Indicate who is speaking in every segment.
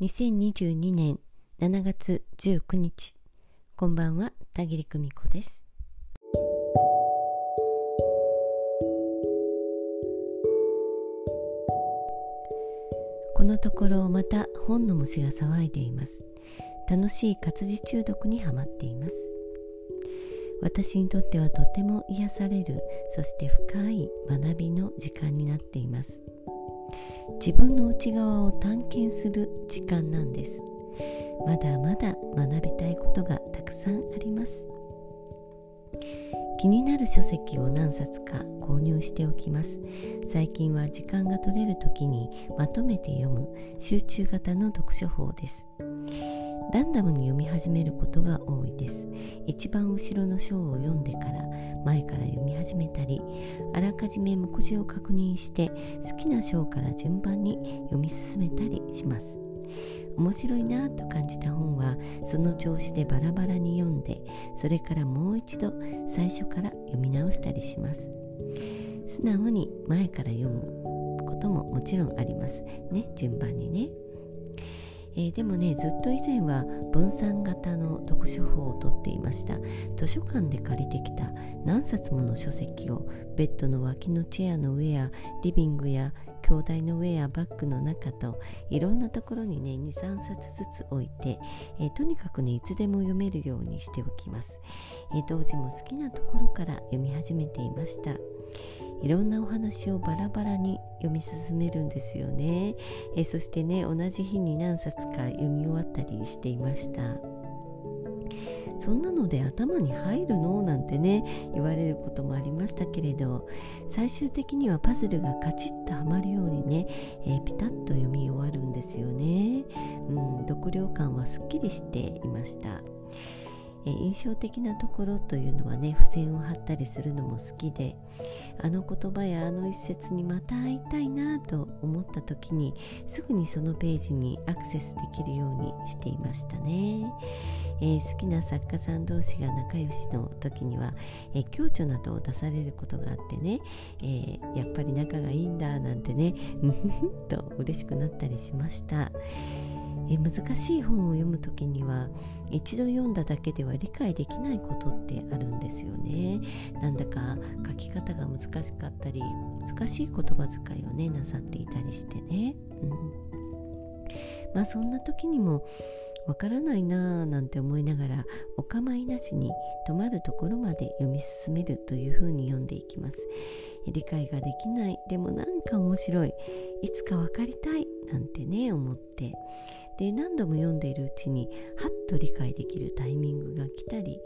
Speaker 1: 2022年7月19日。こんばんは田切久美子です。このところまた本の虫が騒いでいます。楽しい活字中毒にはまっています。私にとってはとても癒されるそして深い学びの時間になっています。自分の内側を探検する時間なんです。まだまだ学びたいことがたくさんあります。気になる書籍を何冊か購入しておきます。最近は時間が取れる時にまとめて読む集中型の読書法です。ランダムに読み始めることが多いです。一番後ろの章を読んでから前から読み始めたりあらかじめ目次を確認して好きな章から順番に読み進めたりします。面白いなと感じた本はその調子でバラバラに読んでそれからもう一度最初から読み直したりします。素直に前から読むことももちろんあります。ね順番にね。えー、でもねずっと以前は分散型の読書法をとっていました。図書館で借りてきた何冊もの書籍をベッドの脇のチェアの上やリビングや兄弟の上やバッグの中といろんなところにね23冊ずつ置いて、えー、とにかくねいつでも読めるようにしておきます、えー、当時も好きなところから読み始めていました。いろんなお話をバラバラに読み進めるんですよね、えそしてね同じ日に何冊か読み終わったりしていました。そんなので頭に入るの？なんてね言われることもありましたけれど。最終的にはパズルがカチッとはまるようにね、えー、ピタッと読み終わるんですよね、うん、読了感はすっきりしていました。え印象的なところというのはね付箋を貼ったりするのも好きであの言葉やあの一節にまた会いたいなと思った時にすぐにそのページにアクセスできるようにしていましたね、えー、好きな作家さん同士が仲良しの時には、えー、共著などを出されることがあってね、え、やっぱり仲がいいんだなんてねうんふふっと嬉しくなったりしました。え難しい本を読む時には一度読んだだけでは理解できないことってあるんですよね。なんだか書き方が難しかったり難しい言葉遣いをねなさっていたりしてね、うん、まあそんな時にもわからないなぁなんて思いながらお構いなしに止まるところまで読み進めるというふうに読んでいきます。理解ができない。でもなんか面白い。いつか分かりたい。なんてね思って。で何度も読んでいるうちにはっと理解できるタイミングが来たり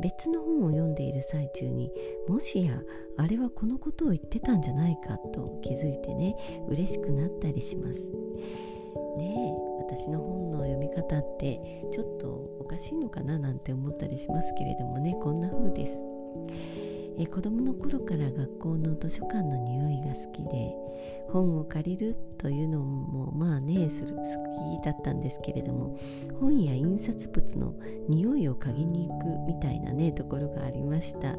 Speaker 1: 別の本を読んでいる最中にもしやあれはこのことを言ってたんじゃないかと気づいてね嬉しくなったりします。ねえ私の本の読み方ってちょっとおかしいのかななんて思ったりしますけれどもねこんな風です。え子供の頃から学校の図書館の匂いが好きで本を借りるというのもまあねする好きだったんですけれども本や印刷物の匂いを嗅ぎに行くみたいなねところがありました。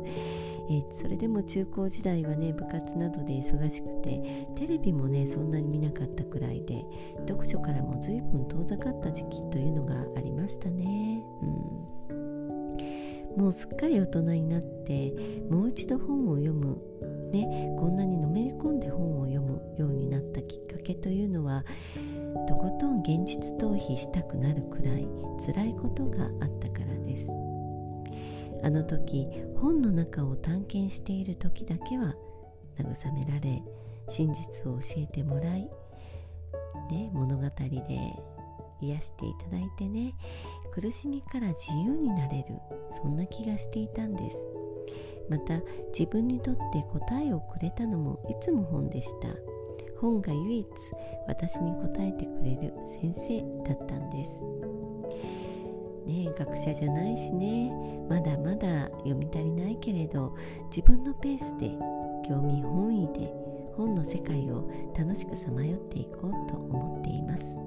Speaker 1: えそれでも中高時代はね部活などで忙しくてテレビもねそんなに見なかったくらいで読書からも随分遠ざかった時期というのがありましたね。うんもうすっかり大人になってもう一度本を読む。ねこんなにのめり込んで本を読むようになったきっかけというのはとことん現実逃避したくなるくらい辛いことがあったからです。あの時本の中を探検している時だけは慰められ真実を教えてもらい、ね、物語で癒していただいてね苦しみから自由になれるそんな気がしていたんです。また自分にとって答えをくれたのもいつも本でした。本が唯一私に答えてくれる先生だったんです。ね学者じゃないしね。まだまだ読み足りないけれど自分のペースで興味本位で本の世界を楽しくさまよっていこうと思っています。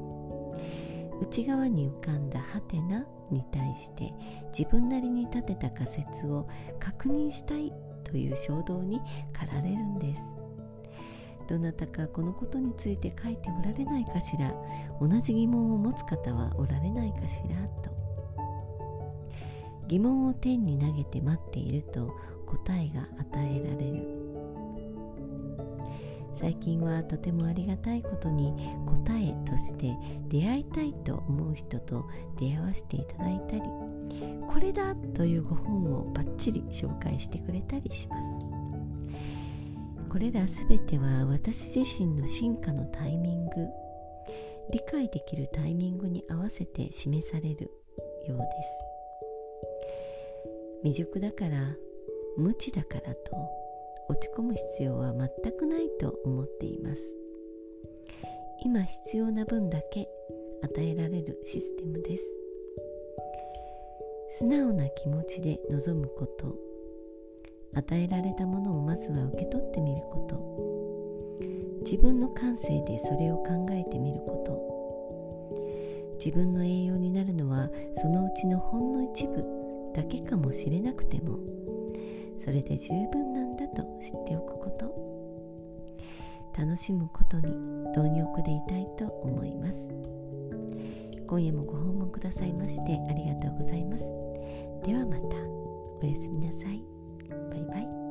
Speaker 1: 内側に浮かんだハテナに対して自分なりに立てた仮説を確認したいという衝動に駆られるんです。どなたかこのことについて書いておられないかしら？同じ疑問を持つ方はおられないかしら？と。疑問を天に投げて待っていると答えが与えられる。最近はとてもありがたいことに答えとして出会いたいと思う人と出会わせていただいたりこれだというご本をバッチリ紹介してくれたりします。これらすべては私自身の進化のタイミング理解できるタイミングに合わせて示されるようです。未熟だから無知だからと落ち込む必要は全くないと思っています。今必要な分だけ与えられるシステムです。素直な気持ちで望むこと。与えられたものをまずは受け取ってみること。自分の感性でそれを考えてみること。自分の栄養になるのはそのうちのほんの一部だけかもしれなくても。それで十分なんだと知っておくこと。楽しむことに貪欲でいたいと思います。今夜もご訪問くださいましてありがとうございます。ではまた。おやすみなさい。バイバイ。